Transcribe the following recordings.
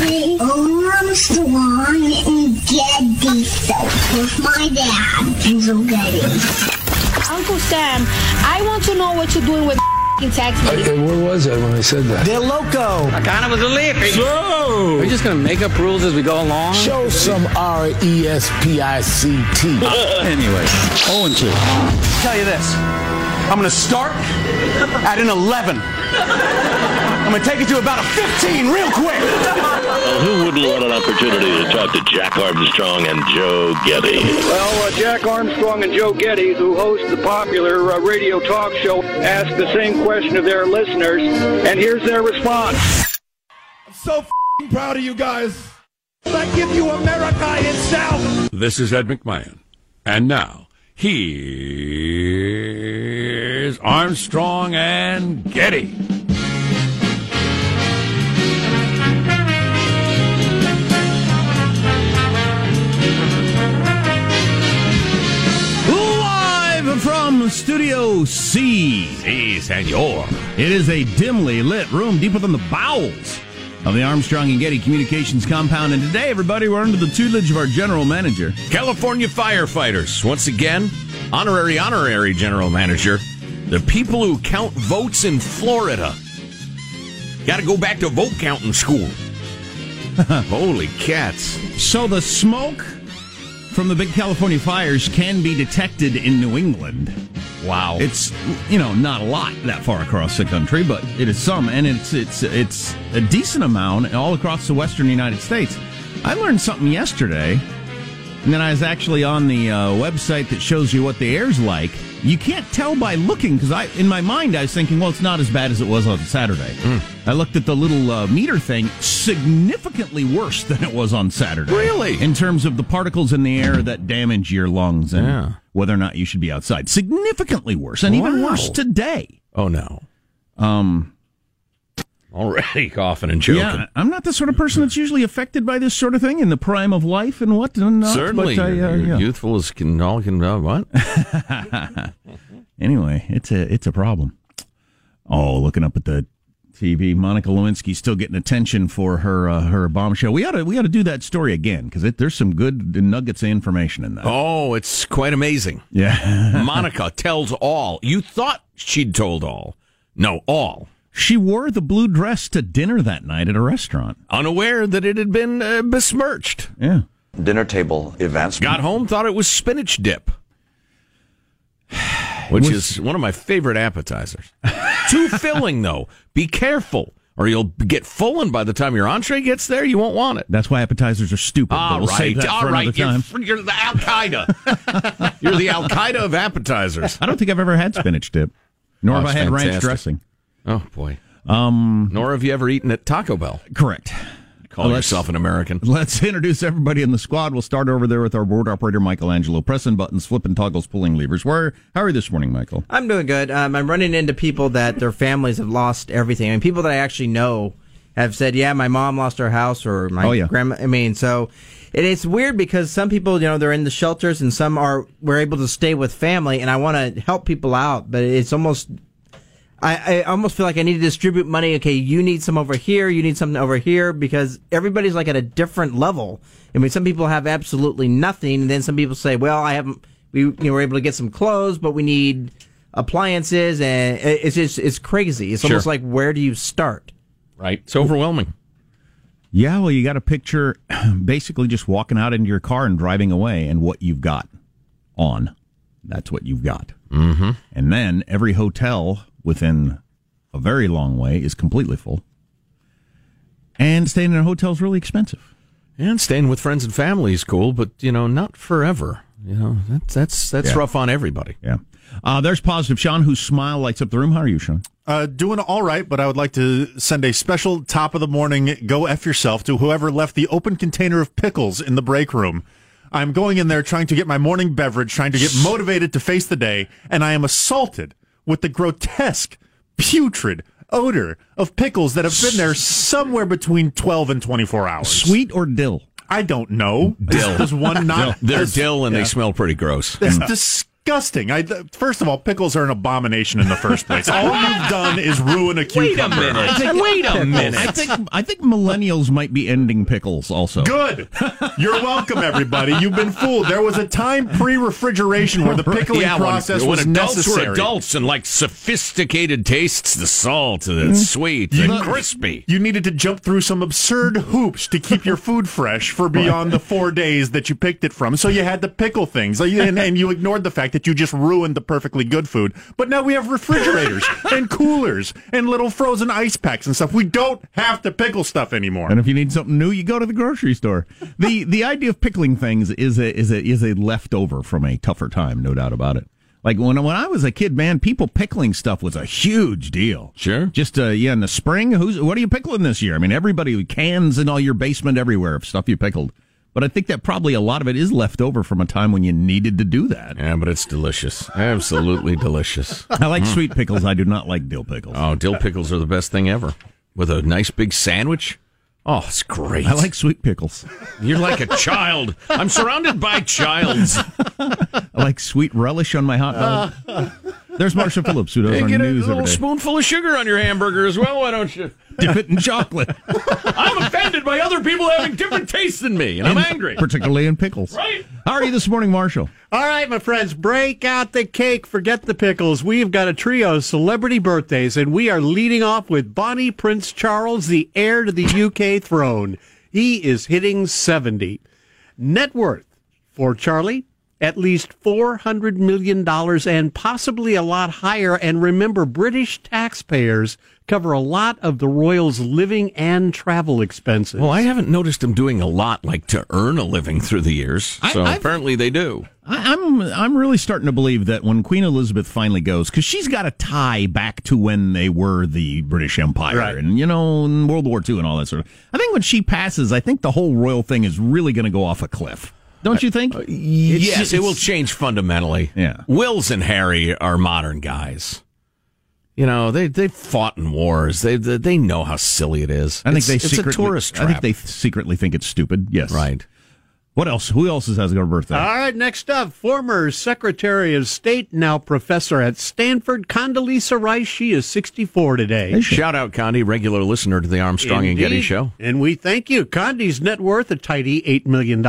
The Armstrong and Getty Show with my dad, Hazel Getty. Uncle Sam, I want to know what you're doing with tax money. Okay, where was I when I said that? They're loco. I kind of was a lippy. So, Are you just going to make up rules as we go along? show some R E S P I C T. Anyway, 0 and 2. Tell you this. I'm going to start at an 11. I'm going to take it to about a 15 real quick. Well, who wouldn't want an opportunity to talk to Jack Armstrong and Joe Getty? Well, uh, Jack Armstrong and Joe Getty, who host the popular uh, radio talk show, asked the same question of their listeners, and here's their response. I'm so f***ing proud of you guys. I give you America itself. This is Ed McMahon. And now, here's Armstrong and Getty. Live from Studio C. Si, senor. It is a dimly lit room deep within the bowels of the Armstrong and Getty Communications compound. And today, everybody, we're under the tutelage of our general manager. California firefighters, once again, honorary, honorary general manager. The people who count votes in Florida. Got to go back to vote counting school. Holy cats. So the smoke from the big California fires can be detected in New England. Wow. It's you know not a lot that far across the country, but it is some, and it's it's it's a decent amount all across the western United States. I learned something yesterday, and then I was actually on the uh, website that shows you what the air's like. You can't tell by looking because I, in my mind, I was thinking, well, it's not as bad as it was on Saturday. I looked at the little uh, meter thing, significantly worse than it was on Saturday. Really? In terms of the particles in the air that damage your lungs and Yeah. whether or not you should be outside. Significantly worse, and even worse today. Oh, no. Um, Already coughing and choking. yeah, I'm not the sort of person that's usually affected by this sort of thing in the prime of life and what and not. Certainly. but I, you're, uh, you're yeah. youthful as can all can. Uh, what? Anyway, it's a it's a problem. Oh, looking up at the TV. Monica Lewinsky still getting attention for her uh, her bombshell. We ought to we ought to do that story again because there's some good nuggets of information in that. Oh, it's quite amazing. Yeah, Monica tells all. You thought she'd told all. No, all. She wore the blue dress to dinner that night at a restaurant, unaware that it had been uh, besmirched. Yeah. Dinner table events. Got home, thought it was spinach dip, which Was- is one of my favorite appetizers. Too filling, though. Be careful, or you'll get full, and by the time your entree gets there, you won't want it. That's why appetizers are stupid. but All we'll right, save that all for right. another time. You're, you're the Al Qaeda. you're the Al Qaeda of appetizers. I don't think I've ever had spinach dip, nor Oh, have I it's had ranch dressing. Oh boy. Um, Nor have you ever eaten at Taco Bell. correct. Call Let's- yourself an American. Let's introduce everybody in the squad. We'll start over there with our board operator, Michelangelo, pressing buttons, flipping toggles, pulling levers. Where? How are you this morning, Michael? I'm doing good. Um, I'm running into people that their families have lost everything. I mean, people that I actually know have said, "Yeah, my mom lost her house," or "My Oh, yeah. grandma." I mean, so it, it's weird because some people, you know, they're in the shelters, and some are we're able to stay with family. And I want to help people out, but it's almost. I, I almost feel like I need to distribute money. Okay, you need some over here, you need something over here, because everybody's like at a different level. I mean, some people have absolutely nothing, and then some people say, "Well, I haven't. We you know, were able to get some clothes, but we need appliances," and it's just it's crazy. It's Sure. almost like where do you start? Right. It's overwhelming. Yeah, well, you got to picture basically just walking out into your car and driving away, and what you've got on. That's what you've got. Mm-hmm. And then every hotel within a very long way is completely full. And staying in a hotel is really expensive. And staying with friends and family is cool, but you know, not forever. You know, that's that's that's Yeah. rough on everybody. Yeah. Uh, there's positive Sean, whose smile lights up the room. How are you, Sean? Uh, doing all right, but I would like to send a special top of the morning go F yourself to whoever left the open container of pickles in the break room. I'm going in there trying to get my morning beverage, trying to get motivated to face the day, and I am assaulted with the grotesque, putrid odor of pickles that have been there somewhere between 12 and 24 hours. Sweet or dill? I don't know. Dill. Does one not? They're dill and yeah. they smell pretty gross. That's mm. disgusting. I, first of all, pickles are an abomination in the first place. All you've done is ruin a cucumber. Wait a minute. I think I think millennials might be ending pickles also. Good. You're welcome, everybody. You've been fooled. There was a time pre-refrigeration where the pickling yeah, process when, was when adults necessary. were adults and like sophisticated tastes, the salt, the mm-hmm. sweet, the You- crispy. You needed to jump through some absurd hoops to keep your food fresh for beyond the four days that you picked it from. So you had to pickle things, and, and you ignored the fact that you just ruined the perfectly good food. But now we have refrigerators and coolers and little frozen ice packs and stuff. We don't have to pickle stuff anymore. And if you need something new, you go to the grocery store. the The idea of pickling things is a is a is a leftover from a tougher time, no doubt about it. Like when when I was a kid, man, people pickling stuff was a huge deal. Sure. Just uh, yeah, in the spring, who's what are you pickling this year? I mean, everybody cans in all your basement everywhere of stuff you pickled. But I think that probably a lot of it is left over from a time when you needed to do that. Yeah, but it's delicious. Absolutely delicious. I like mm. sweet pickles. I do not like dill pickles. Oh, dill pickles are the best thing ever. With a nice big sandwich. Oh, it's great. I like sweet pickles. You're like a child. I'm surrounded by childs. I like sweet relish on my hot dog. There's Marshall Phillips, who does Hey, our get a news every little spoonful of sugar on your hamburger as well. Why don't you? Dip it in chocolate. I'm offended by other people having different tastes than me, and I'm angry. Particularly in pickles. Right? How are you this morning, Marshall? All right, my friends, break out the cake. Forget the pickles. We've got a trio of celebrity birthdays, and we are leading off with Bonnie Prince Charles, the heir to the UK throne. He is hitting 70. Net worth for Charlie, at least $400 million and possibly a lot higher. And remember, British taxpayers cover a lot of the royals' living and travel expenses. Well, I haven't noticed them doing a lot like to earn a living through the years. I- So I've- apparently they do. I, I'm I'm really starting to believe that when Queen Elizabeth finally goes, because she's got a tie back to when they were the British Empire, Right. and you know, World War II and all that sort of. I think when she passes, I think the whole royal thing is really going to go off a cliff. Don't you think? Uh, yes, it will change fundamentally. Yeah. Wills and Harry are modern guys. You know, they they fought in wars. They they, they know how silly it is. I think It's- they it's secretly, a tourist trap. I think they secretly think it's stupid. Yes, right. What else? Who else has got a birthday? All right, next up, former Secretary of State, now professor at Stanford, Condoleezza Rice. She is 64 today. Shout out, Condi, regular listener to the Armstrong and Getty show. And we thank you. Condi's net worth a tidy $8 million.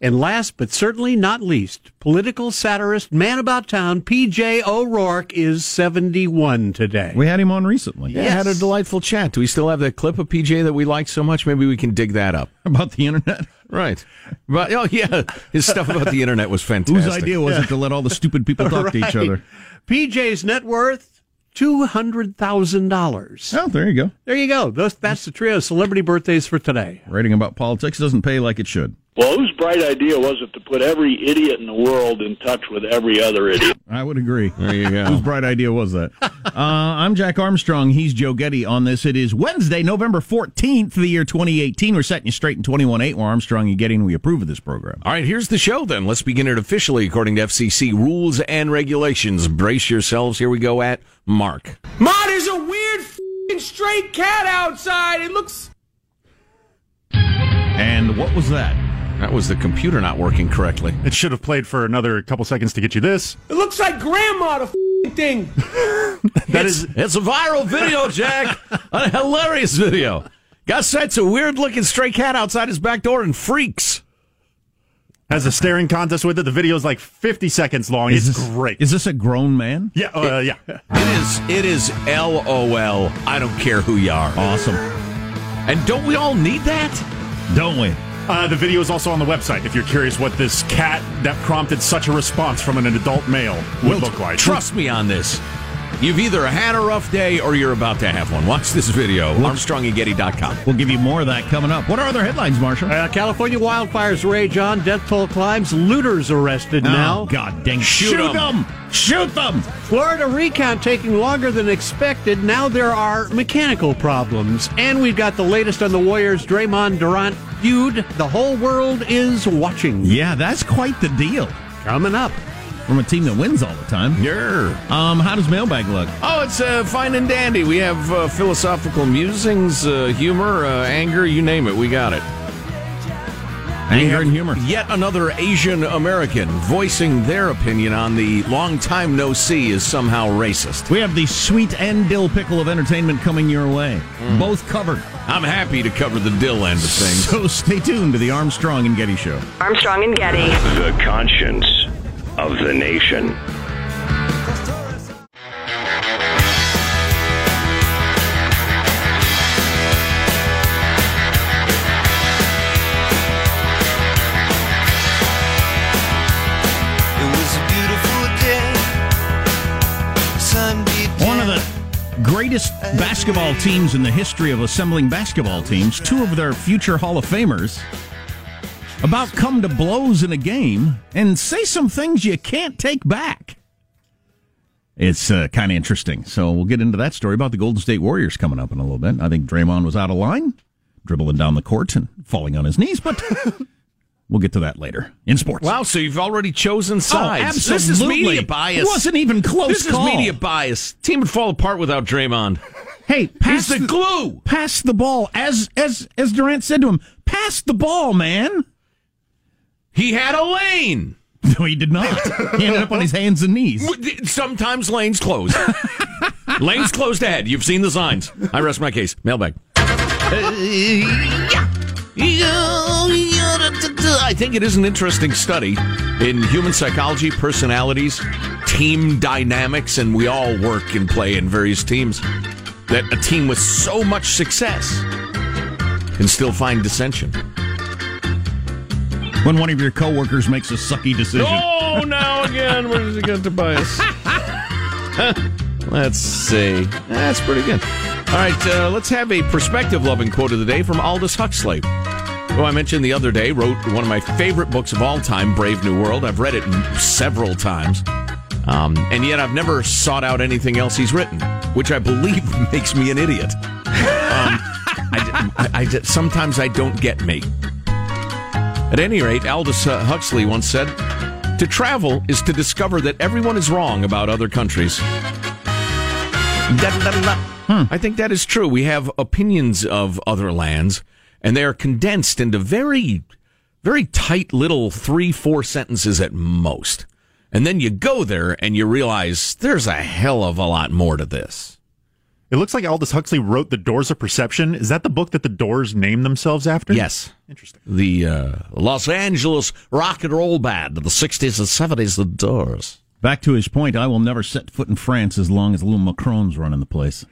And last but certainly not least, political satirist, man about town, PJ O'Rourke is 71 today. we had him on recently. Yeah, had a delightful chat. Do we still have that clip of PJ that we like so much? Maybe we can dig that up. About the internet? Right. But oh yeah, his stuff about the internet was fantastic. Whose idea was it to let all the stupid people talk to each other? PJ's net worth, $200,000. Oh, there you go. There you go. Those, that's the trio of celebrity birthdays for today. Writing about politics doesn't pay like it should. Well, whose bright idea was it to put every idiot in the world in touch with every other idiot? I would agree. There you go. Whose bright idea was that? uh, I'm Jack Armstrong. He's Joe Getty on this. It is Wednesday, November 14th, the year 2018. We're setting you straight in 21.8. We're Armstrong and Getty, and we approve of this program. All right, here's the show then. Let's begin it officially according to FCC rules and regulations. Brace yourselves. Here we go at Mark. Ma, there's a weird fing stray cat outside. It looks. And what was that? That was the computer not working correctly. It should have played for another couple seconds to get you this. It looks like grandma, the fing thing. That it's, is it's a viral video, Jack. a hilarious video. Guy sights a weird looking stray cat outside his back door and freaks. has a staring contest with it. The video is like 50 seconds long. Is it's this, great. Is this a grown man? yeah, uh, yeah. It is it is LOL. I don't care who you are. Awesome. And don't we all need that? Don't we? Uh, the video is also on the website if you're curious what this cat that prompted such a response from an adult male would Well, look like. Trust me on this. You've either had a rough day or you're about to have one. Watch this video. ArmstrongandGetty.com. We'll give you more of that coming up. What are other headlines, Marshall? Uh, California wildfires rage on. Death toll climbs. Looters arrested now. Oh, God dang it. Shoot Shoot 'em. them! Shoot them! Florida recount taking longer than expected. Now there are mechanical problems. And we've got the latest on the Warriors Draymond Durant feud. The whole world is watching. Yeah, that's quite the deal. Coming up. From a team that wins all the time. Yeah. Um, how does mailbag look? Oh, it's uh, fine and dandy. We have uh, philosophical musings, uh, humor, uh, anger, you name it. We got it. Anger and humor. Yet another Asian American voicing their opinion on the long time no see is somehow racist. We have the sweet and dill pickle of entertainment coming your way. Both covered. I'm happy to cover the dill end of things. So stay tuned to the Armstrong and Getty Show. Armstrong and Getty. The conscience of the nation. It was a beautiful day. One of the greatest basketball teams in the history of assembling basketball teams, two of their future Hall of Famers, about come to blows in a game and say some things you can't take back. It's uh, kind of interesting. So we'll get into that story about the Golden State Warriors coming up in a little bit. I think Draymond was out of line, dribbling down the court and falling on his knees, but we'll get to that later in sports. Wow, so you've already chosen sides. Oh, This is media bias. It wasn't even close This call. is media bias. Team would fall apart without Draymond. Hey, pass He's the glue. Pass the ball, as as as Durant said to him. Pass the ball, man. He had a lane. No, he did not. he ended up on his hands and knees. Sometimes lanes close. lanes closed ahead. You've seen the signs. I rest my case. Mailbag. I think it is an interesting study in human psychology, personalities, team dynamics, and we all work and play in various teams. That a team with so much success can still find dissension. When one of your coworkers makes a sucky decision. Oh, now again, where does it get to bias? Let's see. That's pretty good. All right, uh, let's have a perspective loving quote of the day from Aldous Huxley, who I mentioned the other day, wrote one of my favorite books of all time, Brave New World. I've read it several times, um, and yet I've never sought out anything else he's written, which I believe makes me an idiot. Um, I, I, I, sometimes I don't get me. At any rate, Aldous uh, Huxley once said, To travel is to discover that everyone is wrong about other countries. I think that is true. We have opinions of other lands, and they are condensed into very, very tight little three, four sentences at most. And then you go there and you realize there's a hell of a lot more to this. It looks like Aldous Huxley wrote The Doors of Perception. Is that the book that the Doors named themselves after? Yes. Interesting. The uh, Los Angeles rock and roll band of the 60s and 70s, The Doors. Back to his point, I will never set foot in France as long as little Macron's running the place.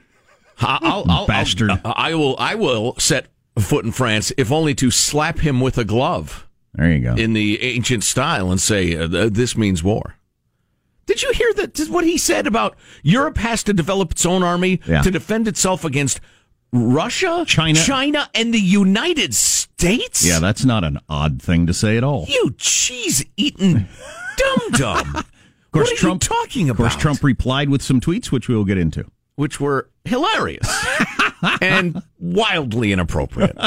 I'll, I'll, Bastard. I'll, I will. I will set foot in France, if only to slap him with a glove. There you go. In the ancient style, and say uh, this means war. Did you hear that? What he said about Europe has to develop its own army Yeah. to defend itself against Russia, China. China, and the United States. Yeah, that's not an odd thing to say at all. You cheese eating dum dum. Of course, what are Trump, you talking Of course, about? Trump replied with some tweets, which we will get into. which were hilarious and wildly inappropriate.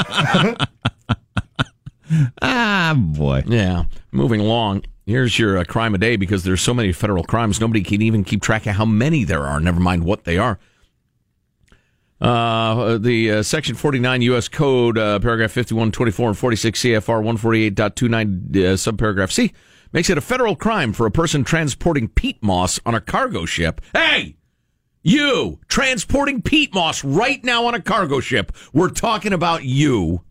Ah, boy. Yeah. Moving along. Here's your uh, crime a day because there's so many federal crimes. Nobody can even keep track of how many there are, never mind what they are. Uh, the uh, Section 49 U.S. Code, uh, paragraph 51, 24, and 46 CFR 148.29, uh, subparagraph C, makes it a federal crime for a person transporting peat moss on a cargo ship. Hey! You transporting peat moss right now on a cargo ship. We're talking about you.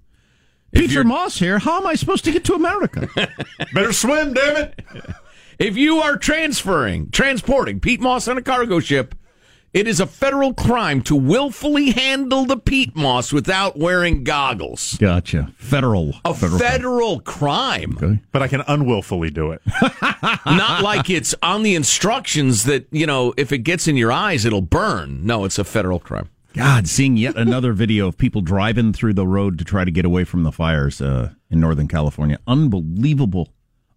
If Peter Moss here. How am I supposed to get to America? Better swim, damn it. If you are transferring, transporting peat moss on a cargo ship, it is a federal crime to willfully handle the peat moss without wearing goggles. gotcha. Federal. A federal. federal crime. Okay. But I can unwillfully do it. Not like it's on the instructions that, you know, if it gets in your eyes, it'll burn. No, it's a federal crime. God, seeing yet another video of people driving through the road to try to get away from the fires uh, in Northern California. Unbelievable.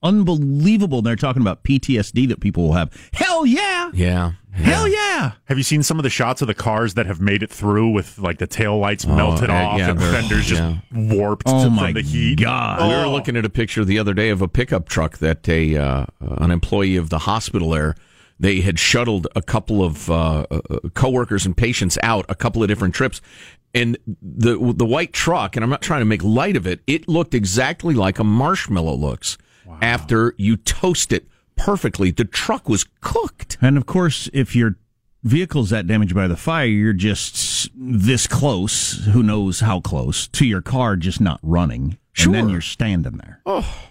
Unbelievable. They're talking about PTSD that people will have. Hell yeah. Yeah. Hell yeah. Have you seen some of the shots of the cars that have made it through with like the tail lights melted uh, off yeah, and fenders just yeah. warped Oh to, my from the heat? God. We were Oh. looking at a picture the other day of a pickup truck that a uh, an employee of the hospital there. They had shuttled a couple of uh, uh, coworkers and patients out a couple of different trips, and the the white truck. And I'm not trying to make light of it. It looked exactly like a marshmallow looks after you toast it perfectly. The truck was cooked. And of course, if your vehicle's that damaged by the fire, you're just this close, who knows how close, to your car just not running. Sure. And then you're standing there. Oh,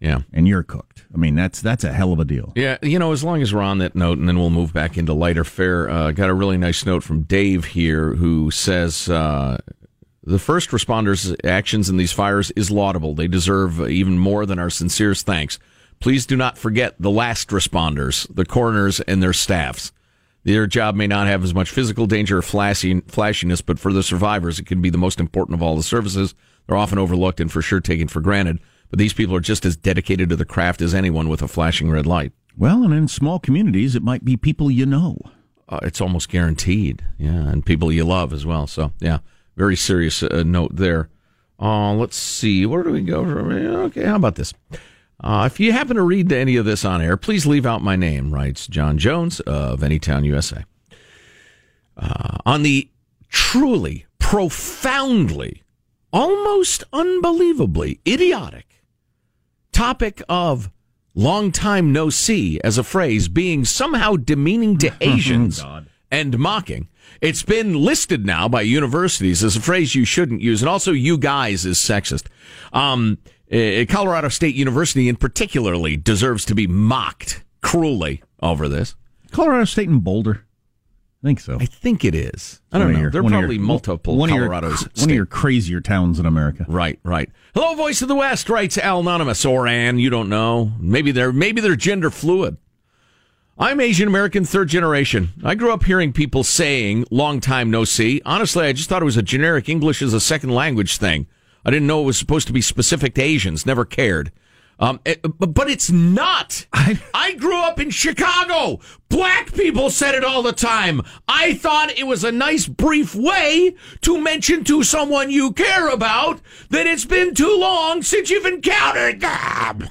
yeah. And you're cooked. I mean, that's that's a hell of a deal. Yeah, you know, as long as we're on that note, and then we'll move back into lighter fare. Uh, got a really nice note from Dave here, who says uh, the first responders' actions in these fires is laudable. They deserve even more than our sincerest thanks. Please do not forget the last responders, the coroners and their staffs. Their job may not have as much physical danger or flashy, flashiness, but for the survivors, it can be the most important of all the services. They're often overlooked and for sure taken for granted. These people are just as dedicated to the craft as anyone with a flashing red light. Well, and in small communities, it might be people you know. Uh, it's almost guaranteed. Yeah, and people you love as well. So, yeah, very serious uh, note there. Uh, let's see. Where do we go from here? Okay, how about this? Uh, if you happen to read any of this on air, please leave out my name, writes John Jones of Anytown, USA. Uh, on the truly, profoundly, almost unbelievably idiotic topic of long time no see as a phrase being somehow demeaning to Asians and mocking. It's been listed now by universities as a phrase you shouldn't use, and also "you guys" is sexist. Um, eh, Colorado State University, in particularly, deserves to be mocked cruelly over this. Colorado State and Boulder. I think so. I think it is. I don't know. your- there are probably your- multiple one of your- Colorados. One of your crazier towns in America. Right, right. Hello, Voice of the West, writes Al Anonymous or Ann. You don't know. Maybe they're maybe they're gender fluid. I'm Asian American, third generation. I grew up hearing people saying "long time no see." Honestly, I just thought it was a generic English as a second language thing. I didn't know it was supposed to be specific to Asians. Never cared. Um, it- but but it's not. I grew up in Chicago. Black people said it all the time. I thought it was a nice, brief way to mention to someone you care about that it's been too long since you've encountered them.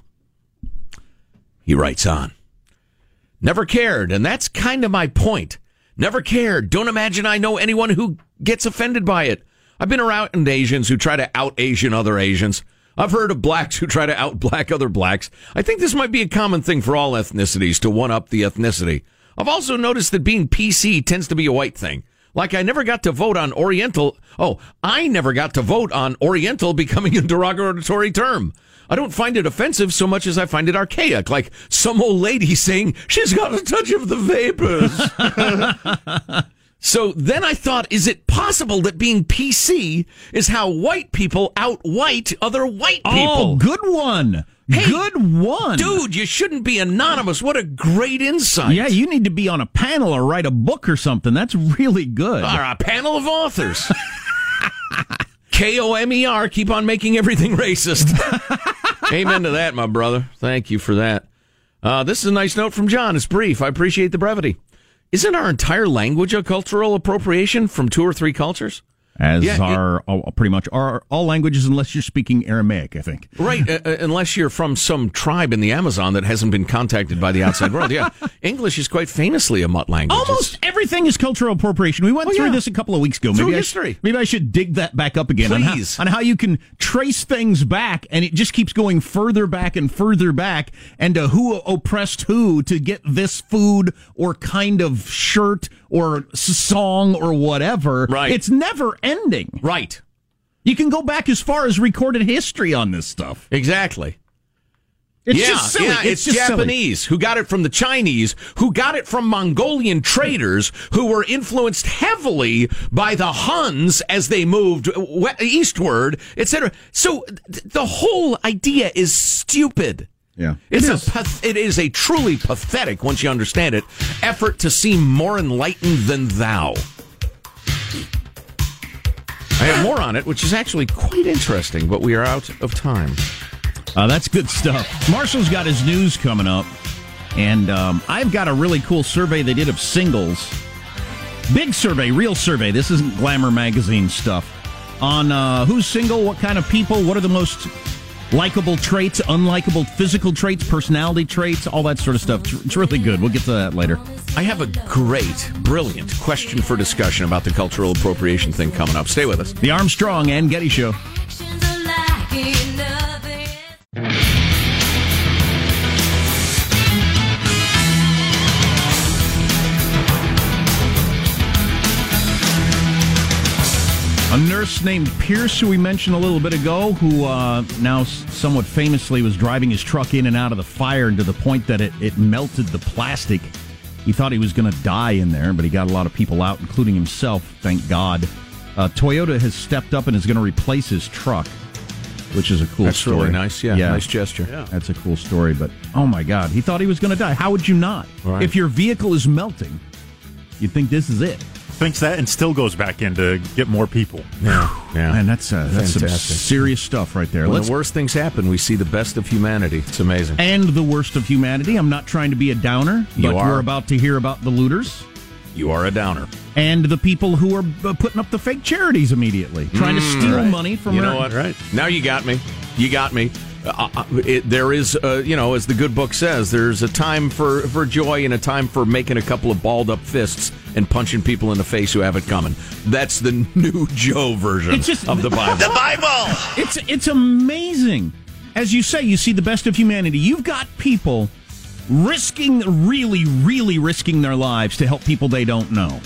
He writes on. Never cared, and that's kind of my point. Never cared. Don't imagine I know anyone who gets offended by it. I've been around Asians who try to out Asian other Asians. I've heard of blacks who try to out-black other blacks. I think this might be a common thing for all ethnicities to one-up the ethnicity. I've also noticed that being PC tends to be a white thing. Like I never got to vote on Oriental. Oh, I never got to vote on Oriental becoming a derogatory term. I don't find it offensive so much as I find it archaic, like some old lady saying she's got a touch of the vapors. so then I thought, is it possible that being PC is how white people out-white other white people? Oh, good one. Hey, good one. Dude, you shouldn't be anonymous. What a great insight. Yeah, you need to be on a panel or write a book or something. That's really good. Or a panel of authors. K O M E R, keep on making everything racist. Amen to that, my brother. Thank you for that. Uh, this is a nice note from John. It's brief. I appreciate the brevity. Isn't our entire language a cultural appropriation from two or three cultures? As Yeah, are all, pretty much are all languages, unless you're speaking Aramaic, I think. Right, uh, uh, unless you're from some tribe in the Amazon that hasn't been contacted by the outside world. Yeah, English is quite famously a mutt language. Almost everything is cultural appropriation. We went Oh, through yeah. this a couple of weeks ago. Through maybe history. I, sh- maybe I should dig that back up again. Please. On how, on how you can trace things back, and it just keeps going further back and further back, and uh, who oppressed who to get this food or kind of shirt or song or whatever. Right. It's never ending. Right. You can go back as far as recorded history on this stuff. Exactly. It's yeah, just silly. yeah, It's it's, just silly. Japanese who got it from the Chinese, who got it from Mongolian traders who were influenced heavily by the Huns as they moved eastward, etc. So th- the whole idea is stupid. Yeah. It's a path- it is a truly pathetic, once you understand it, effort to seem more enlightened than thou. I have more on it, which is actually quite interesting, but we are out of time. Uh, that's good stuff. Marshall's got his news coming up, and um, I've got a really cool survey they did of singles. Big survey, real survey. This isn't Glamour magazine stuff. On uh, who's single, what kind of people, what are the most likable traits, unlikable physical traits, personality traits, all that sort of stuff. It's- It's really good. We'll get to that later. I have a great, brilliant question for discussion about the cultural appropriation thing coming up. Stay with us. The Armstrong and Getty Show. A nurse named Pierce, who we mentioned a little bit ago, who uh, now somewhat famously was driving his truck in and out of the fire and to the point that it, it melted the plastic. He thought he was going to die in there, but he got a lot of people out, including himself, thank God. Uh, Toyota has stepped up and is going to replace his truck, which is a cool That's story. really nice. Yeah, nice gesture. Yeah. That's a cool story, but oh my God, he thought he was going to die. How would you not? Right. If your vehicle is melting, you'd think this is it. Thinks that and still goes back in to get more people. Yeah, yeah. Man, that's, uh, that's some Fantastic. serious stuff right there. When Let's the worst things happen, we see the best of humanity. It's amazing. and the worst of humanity. I'm not trying to be a downer, You but are. we're about to hear about the looters You are a downer. and the people who are uh, putting up the fake charities immediately, trying to Mm, steal right. money from You know what? Right. Now you got me. You got me. Uh, uh, it, there is, uh, you know, as the good book says, there's a time for, for joy and a time for making a couple of balled up fists and punching people in the face who have it coming. That's the new Joe version just- of the Bible. The Bible! It's it's amazing. As you say, you see the best of humanity. You've got people risking really, really risking their lives to help people they don't know.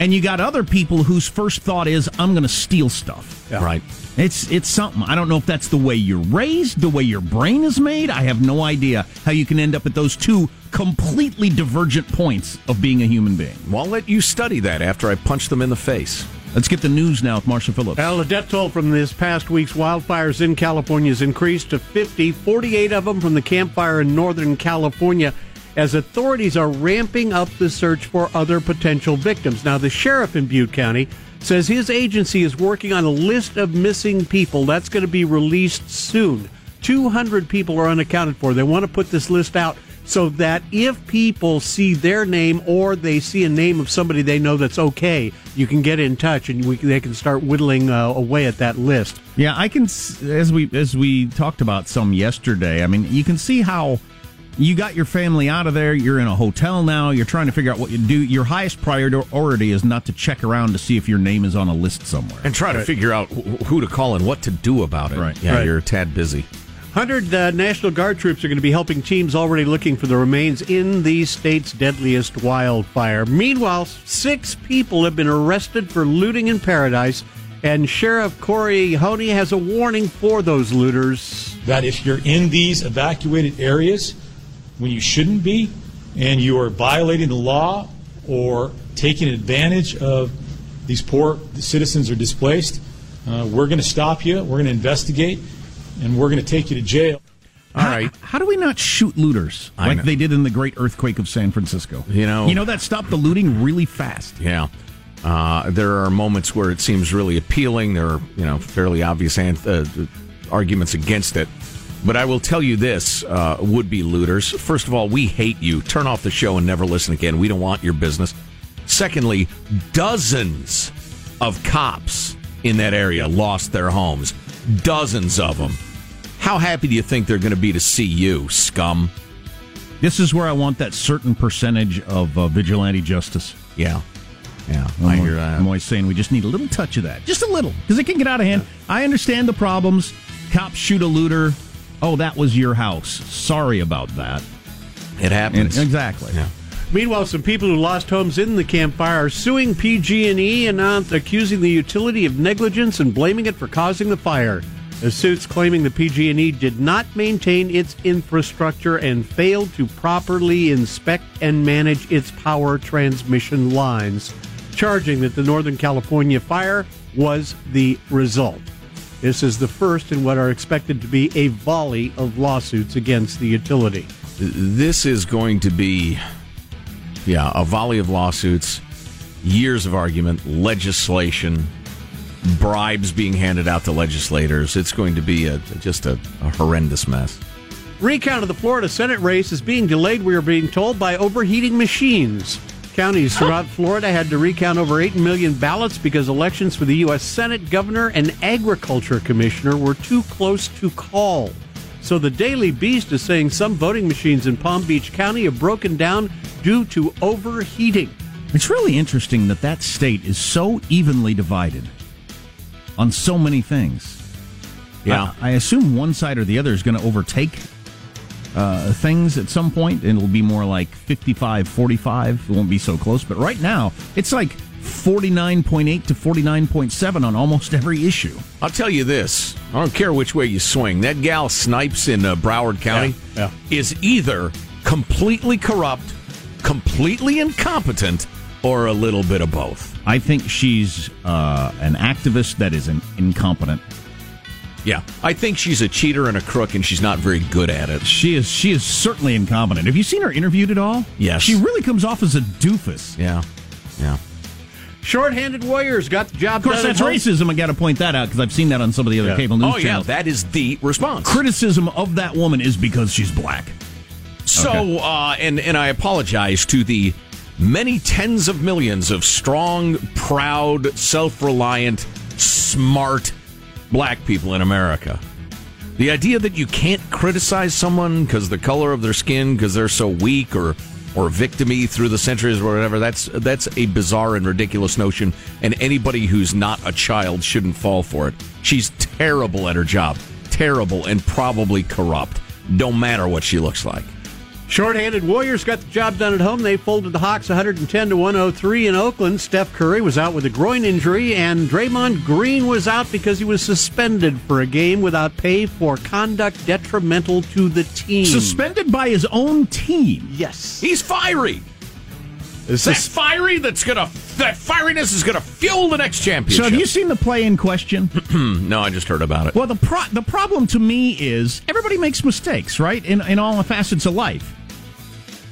And you got other people whose first thought is, I'm going to steal stuff. Right. It's it's something. I don't know if that's the way you're raised, the way your brain is made. I have no idea how you can end up at those two completely divergent points of being a human being. Well, I'll let you study that after I punch them in the face. Let's get the news now with Marshall Phillips. Well, the death toll from this past week's wildfires in California has increased to 50, 48 of them from the Camp Fire in Northern California, as authorities are ramping up the search for other potential victims. Now, the sheriff in Butte County says his agency is working on a list of missing people that's going to be released soon. 200 people are unaccounted for. They want to put this list out so that if people see their name or they see a name of somebody they know that's okay, you can get in touch and we, they can start whittling uh, away at that list. Yeah, I can as we as we talked about some yesterday. I mean, you can see how You got your family out of there. You're in a hotel now. You're trying to figure out what you do. Your highest priority is not to check around to see if your name is on a list somewhere and try to figure out who to call and what to do about it. Right. Yeah, Right. you're a tad busy. 100 uh, National Guard troops are going to be helping teams already looking for the remains in the state's deadliest wildfire. Meanwhile, six people have been arrested for looting in Paradise, and Sheriff Kory Honea has a warning for those looters. that if you're in these evacuated areas when you shouldn't be and you are violating the law or taking advantage of these poor citizens are displaced, uh, we're going to stop you, we're going to investigate, and we're going to take you to jail. All right. How do we not shoot looters I like know. they did in the great earthquake of San Francisco? You know- you know that stopped the looting really fast. Yeah. Uh, there are moments where it seems really appealing. There are, you know, fairly obvious anth- uh, arguments against it. But I will tell you this, uh, would be looters. First of all, we hate you. Turn off the show and never listen again. We don't want your business. Secondly, dozens of cops in that area lost their homes. Dozens of them. How happy do you think they're going to be to see you, scum? This is where I want that certain percentage of uh, vigilante justice. Yeah. Yeah, I'm, I hear that. I'm always saying we just need a little touch of that, just a little, because it can get out of hand. I understand the problems. Cops shoot a looter. Oh, that was your house. Sorry about that. It happens. And- exactly. Yeah. Meanwhile, some people who lost homes in the Camp Fire are suing PG&E and accusing the utility of negligence and blaming it for causing the fire. The suits claiming the PG&E did not maintain its infrastructure and failed to properly inspect and manage its power transmission lines, charging that the Northern California fire was the result. This is the first in what are expected to be a volley of lawsuits against the utility. This is going to be, yeah, a volley of lawsuits, years of argument, legislation, bribes being handed out to legislators. It's going to be a, just a, a horrendous mess. Recount of the Florida Senate race is being delayed, we are being told, by overheating machines. Counties throughout Florida had to recount over 8 million ballots because elections for the U.S. Senate, Governor, and Agriculture Commissioner were too close to call. So the Daily Beast is saying some voting machines in Palm Beach County have broken down due to overheating. It's really interesting that that state is so evenly divided on so many things. Yeah. I, I assume one side or the other is going to overtake uh, things at some point, and it'll be more like 55 45. It won't be so close. But right now, it's like 49.8 to 49.7 on almost every issue. I'll tell you this: I don't care which way you swing. That gal Snipes in uh, Broward County Yeah, is either completely corrupt, completely incompetent, or a little bit of both. I think she's uh, an activist that is an incompetent. Yeah, I think she's a cheater and a crook, and she's not very good at it. She is she is certainly incompetent. Have you seen her interviewed at all? Yes. She really comes off as a doofus. Yeah, yeah. Short-handed Warriors got the job Of course, done. that's racism. I got to point that out because I've seen that on some of the other Yeah. cable news Oh yeah, channels. that is the response. Criticism of that woman is because she's black. So, Okay. uh, and and I apologize to the many tens of millions of strong, proud, self-reliant, smart black people in America. The idea that you can't criticize someone because the color of their skin, because they're so weak or or victimy through the centuries or whatever, that's that's a bizarre and ridiculous notion, and anybody who's not a child shouldn't fall for it. She's terrible at her job, terrible and probably corrupt. Don't matter what she looks like. Short-handed Warriors got the job done at home. They folded the Hawks 110 to 103 in Oakland. Steph Curry was out with a groin injury, and Draymond Green was out because he was suspended for a game without pay for conduct detrimental to the team. Suspended by his own team. Yes. He's fiery. Is that fiery? That's gonna that fieriness is gonna fuel the next championship. So have you seen the play in question? no, I just heard about it. well, the pro- the problem to me is everybody makes mistakes, right? In in all facets of life.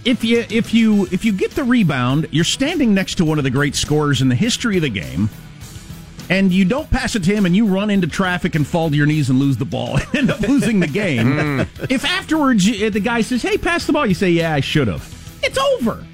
If you if you if you get the rebound, you're standing next to one of the great scorers in the history of the game. And you don't pass it to him, and you run into traffic and fall to your knees and lose the ball, and end up losing the game. if afterwards the guy says, "Hey, pass the ball," you say, "Yeah, I should have." It's over.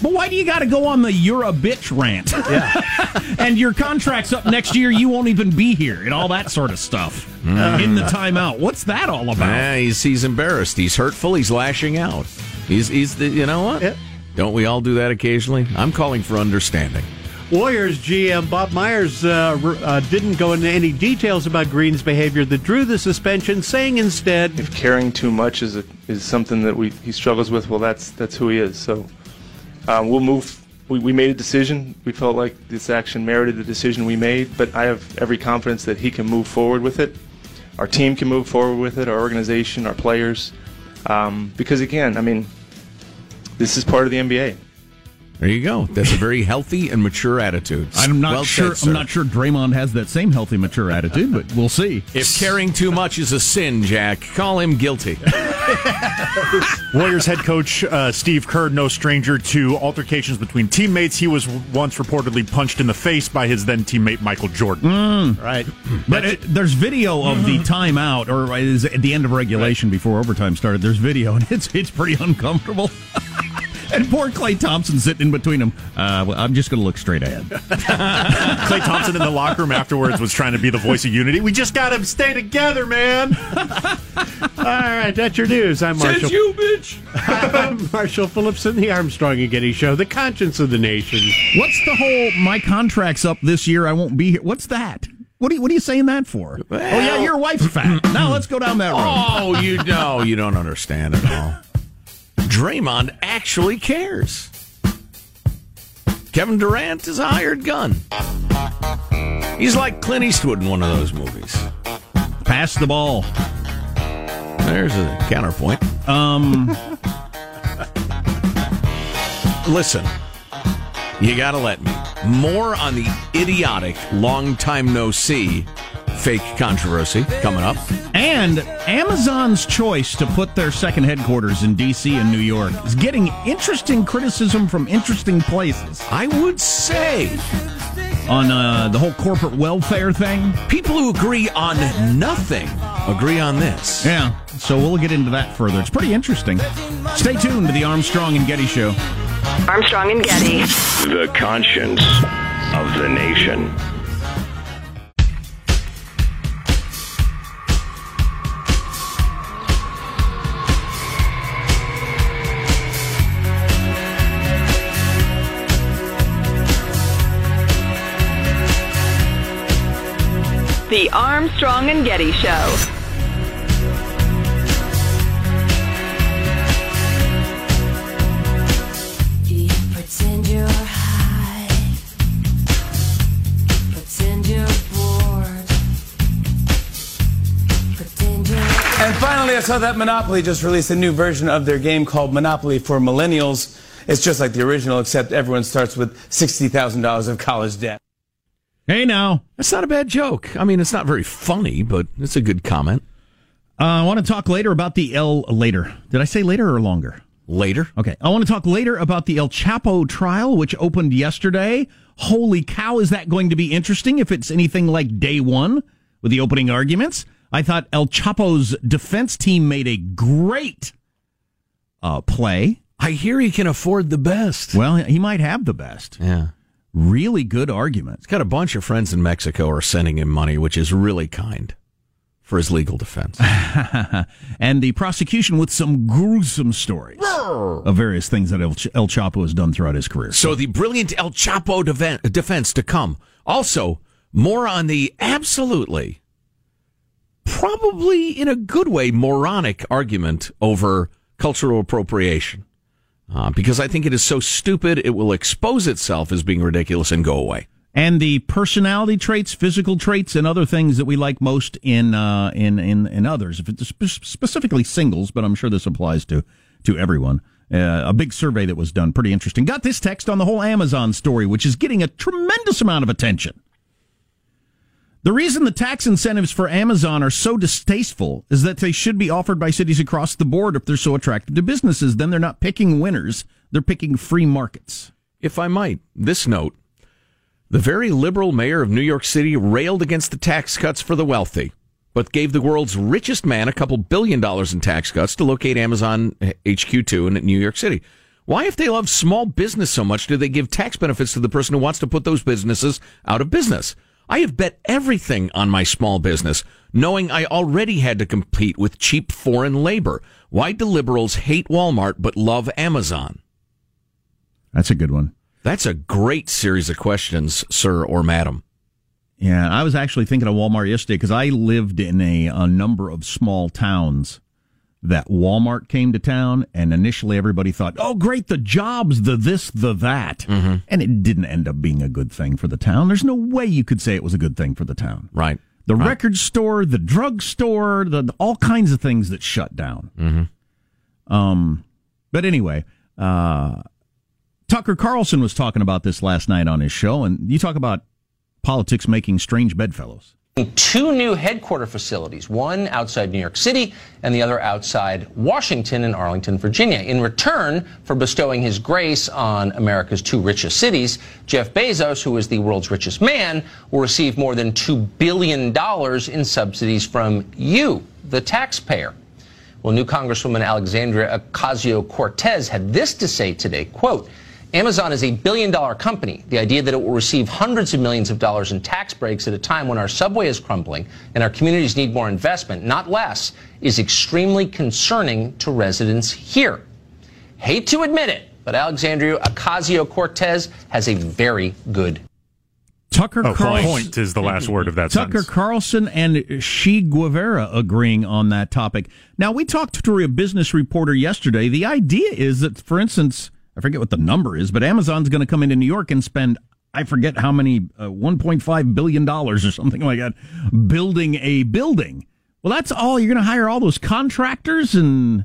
But why do you got to go on the "you're a bitch" rant? Yeah. and your contract's up next year. You won't even be here, and all that sort of stuff Mm. in the timeout. What's that all about? Yeah, he's he's embarrassed. He's hurtful. He's lashing out. He's he's the, you know what? Don't we all do that occasionally? I'm calling for understanding. Warriors GM Bob Myers uh, uh, didn't go into any details about Green's behavior that drew the suspension, saying instead, if caring too much is a, is something that we he struggles with, well, that's that's who he is. So um, we'll move. We, we made a decision. We felt like this action merited the decision we made, but I have every confidence that he can move forward with it. Our team can move forward with it. Our organization, our players, um, because again, I mean, this is part of the NBA. There you go. That's a very healthy and mature attitude. I'm not Well sure. said. I'm not sure Draymond has that same healthy, mature attitude, but we'll see. If caring too much is a sin, Jack, call him guilty. Warriors head coach uh, Steve Kerr, no stranger to altercations between teammates. He was once reportedly punched in the face by his then teammate Michael Jordan. Mm. Right. But it, there's video of the timeout, or is at the end of regulation before overtime started. There's video, and it's it's pretty uncomfortable. and poor Klay Thompson sitting in between them. Uh, well, I'm just going to look straight ahead. Klay Thompson in the locker room afterwards was trying to be the voice of unity. We just got to stay together, man. All right, that's your news. I'm Marshall. Says you, bitch. I'm Marshall Phillipson, the Armstrong and Getty Show, the conscience of the nation. What's the whole my contract's up this year? I won't be here. What's that? What are you, what are you saying that for? oh yeah, your wife's fat. now let's go down that road. Oh, you know, you don't understand at all. Draymond actually cares. Kevin Durant is a hired gun. He's like Clint Eastwood in one of those movies. Pass the ball. There's a counterpoint. Um, Listen, you got to let me. More on the idiotic long time no see fake controversy coming up. And Amazon's choice to put their second headquarters in D.C. and New York is getting interesting criticism from interesting places. I would say on uh, the whole corporate welfare thing. People who agree on nothing agree on this. Yeah, so we'll get into that further. It's pretty interesting. Stay tuned to the Armstrong and Getty Show. Armstrong and Getty. The conscience of the nation. The Armstrong and Getty Show. Pretend you're high. Pretend you're bored. Pretend you're. And finally, I saw that Monopoly just released a new version of their game called Monopoly for Millennials. It's just like the original, except everyone starts with $60,000 of college debt. Hey, now. That's not a bad joke. I mean, it's not very funny, but it's a good comment. Uh, I want to talk later about the El later. Did I say later or longer? Later. Okay. I want to talk later about the El Chapo trial, which opened yesterday. Holy cow, is that going to be interesting if it's anything like day one with the opening arguments? I thought El Chapo's defense team made a great uh, play. I hear he can afford the best. Well, he might have the best. Yeah. Really good argument. He's got a bunch of friends in Mexico are sending him money, which is really kind for his legal defense. and the prosecution with some gruesome stories of various things that El, Ch- Chapo has done throughout his career. So the brilliant El Chapo defen- defense to come. Also, more on the absolutely, probably in a good way, moronic argument over cultural appropriation. Uh, because I think it is so stupid, it will expose itself as being ridiculous and go away. and the personality traits, physical traits, and other things that we like most in uh, in, in in others. If it's specifically singles, but I'm sure this applies to to everyone. Uh, a big survey that was done, pretty interesting. Got this text on the whole Amazon story, which is getting a tremendous amount of attention. The reason the tax incentives for Amazon are so distasteful is that they should be offered by cities across the board if they're so attractive to businesses. Then they're not picking winners; they're picking free markets. If I might, this note the very liberal mayor of New York City railed against the tax cuts for the wealthy, but gave the world's richest man a couple billion dollars in tax cuts to locate Amazon eh, HQ2 in New York City. Why, if they love small business so much, do they give tax benefits to the person who wants to put those businesses out of business? I have bet everything on my small business, knowing I already had to compete with cheap foreign labor. Why do liberals hate Walmart but love Amazon? That's a good one. That's a great series of questions, sir or madam. Yeah, I was actually thinking of Walmart yesterday because I lived in a, a number of small towns that Walmart came to town, and initially everybody thought, "Oh, great, the jobs, the this, the that," and it didn't end up being a good thing for the town. There's no way you could say it was a good thing for the town. Right. The Right. record store, the drug store, the, the- all kinds of things that shut down. Mm-hmm. Um, but anyway, uh, Tucker Carlson was talking about this last night on his show, and you talk about politics making strange bedfellows. Two new headquarter facilities, one outside New York City and the other outside Washington in Arlington, Virginia. In return for bestowing his grace on America's two richest cities, Jeff Bezos, who is the world's richest man, will receive more than $2 billion in subsidies from you, the taxpayer. Well, new Congresswoman Alexandria Ocasio-Cortez had this to say today, quote, Amazon is a billion dollar company. The idea that it will receive hundreds of millions of dollars in tax breaks at a time when our subway is crumbling and our communities need more investment, not less, is extremely concerning to residents here. Hate to admit it, but Alexandria Ocasio-Cortez has a very good Tucker Oh, Carlson. point is the last word of that Tucker sentence. Carlson and She Guevara agreeing on that topic. Now, we talked to a business reporter yesterday. The idea is that, for instance, I forget what the number is, but Amazon's going to come into New York and spend, I forget how many, uh, $1.5 billion or something like that, building a building. Well, that's all. You're going to hire all those contractors and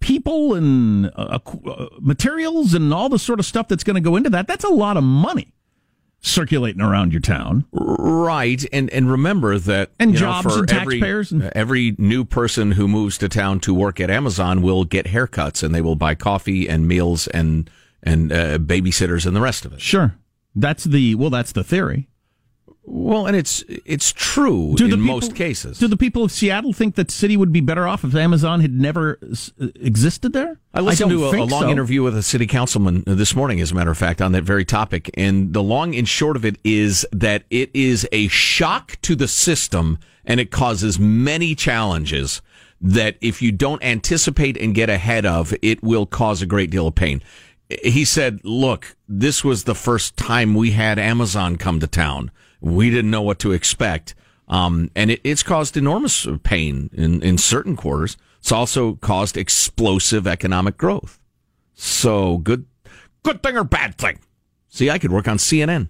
people and uh, uh, materials and all the sort of stuff that's going to go into that. That's a lot of money circulating around your town. Right, and and remember that And know, jobs for and every, taxpayers and- every new person who moves to town to work at Amazon will get haircuts, and they will buy coffee and meals and and uh, babysitters and the rest of it. Sure. That's the well. That's the theory. Well, and it's it's true Do in the people- most cases. Do the people of Seattle think that city would be better off if Amazon had never s- uh, existed there? I listened don't to a, a long so. interview with a city councilman uh, this morning, as a matter of fact, on that very topic. And the long and short of it is that it is a shock to the system and it causes many challenges that if you don't anticipate and get ahead of, it will cause a great deal of pain. He said, look, this was the first time we had Amazon come to town. We didn't know what to expect. Um, and it, it's caused enormous pain in, in certain quarters. It's also caused explosive economic growth. So good, good thing or bad thing? See, I could work on CNN.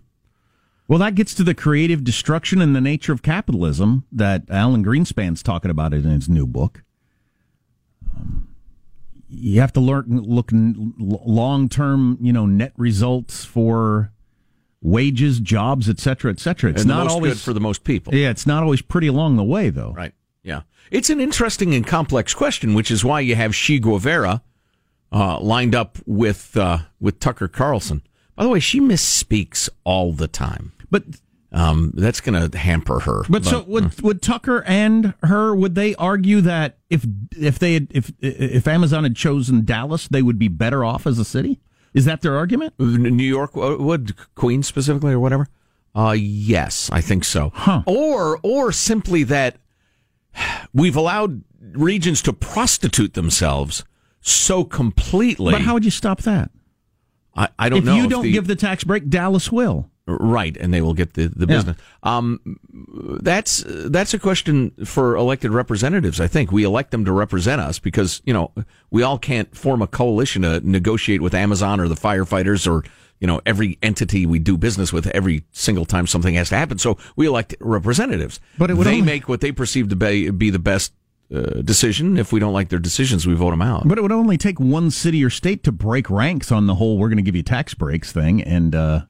Well, that gets to the creative destruction and the nature of capitalism that Alan Greenspan's talking about in his new book. Um, you have to learn look long term, you know, net results for wages, jobs, et cetera, et cetera. It's and not always good for the most people. Yeah, it's not always pretty along the way, though. Right. Yeah. It's an interesting and complex question, which is why you have She Guevara uh, lined up with uh, with Tucker Carlson. By the way, she misspeaks all the time, but um, that's going to hamper her. But, so would would Tucker and her would they argue that if if they had, if if Amazon had chosen Dallas, they would be better off as a city? Is that their argument? New York uh, would Queens specifically or whatever. Uh, yes, I think so. Huh. Or or simply that we've allowed regions to prostitute themselves so completely. But how would you stop that? I, I don't know. if know. you don't give the tax break, Dallas will. Right, and they will get the, the Yeah. business. Um, that's that's a question for elected representatives. I think we elect them to represent us because you know we all can't form a coalition to negotiate with Amazon or the firefighters or you know every entity we do business with every single time something has to happen. So we elect representatives. But it would they only- make what they perceive to be, be the best uh, decision. If we don't like their decisions, we vote them out. But it would only take one city or state to break ranks on the whole "we're going to give you tax breaks" thing, and uh,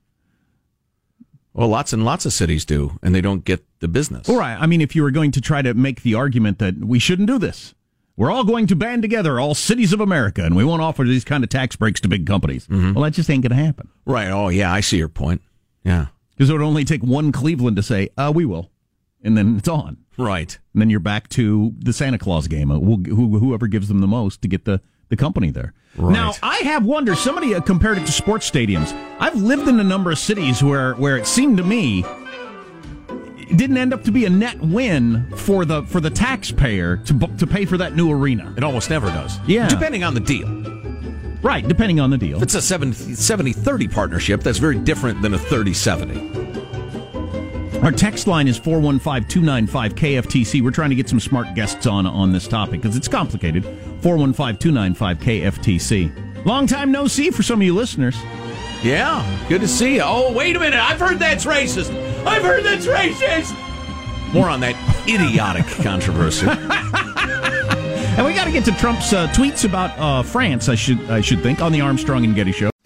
Well, lots and lots of cities do, and they don't get the business. all right. I mean, if you were going to try to make the argument that we shouldn't do this, we're all going to band together, all cities of America, and we won't offer these kind of tax breaks to big companies. Mm-hmm. Well, that just ain't going to happen. Right. Oh, yeah, I see your point. Yeah. Because it would only take one Cleveland to say, uh, we will. And then it's on. Right. And then you're back to the Santa Claus game. Uh, who- who- Whoever gives them the most to get the, the company there. Now, I have wondered. Somebody compared it to sports stadiums. I've lived in a number of cities where where it seemed to me it didn't end up to be a net win for the for the taxpayer to to pay for that new arena. It almost never does. Yeah. Depending on the deal. Right, depending on the deal. If it's a 70 30 partnership, that's very different than a 30 70. Our text line is 415 295 KFTC. We're trying to get some smart guests on on this topic because it's complicated. 415 295 KFTC. Long time no see for some of you listeners. Yeah, good to see you. Oh, wait a minute. I've heard that's racist. I've heard that's racist. More on that idiotic controversy. And we got to get to Trump's uh, tweets about uh, France. I should I should think on the Armstrong and Getty show.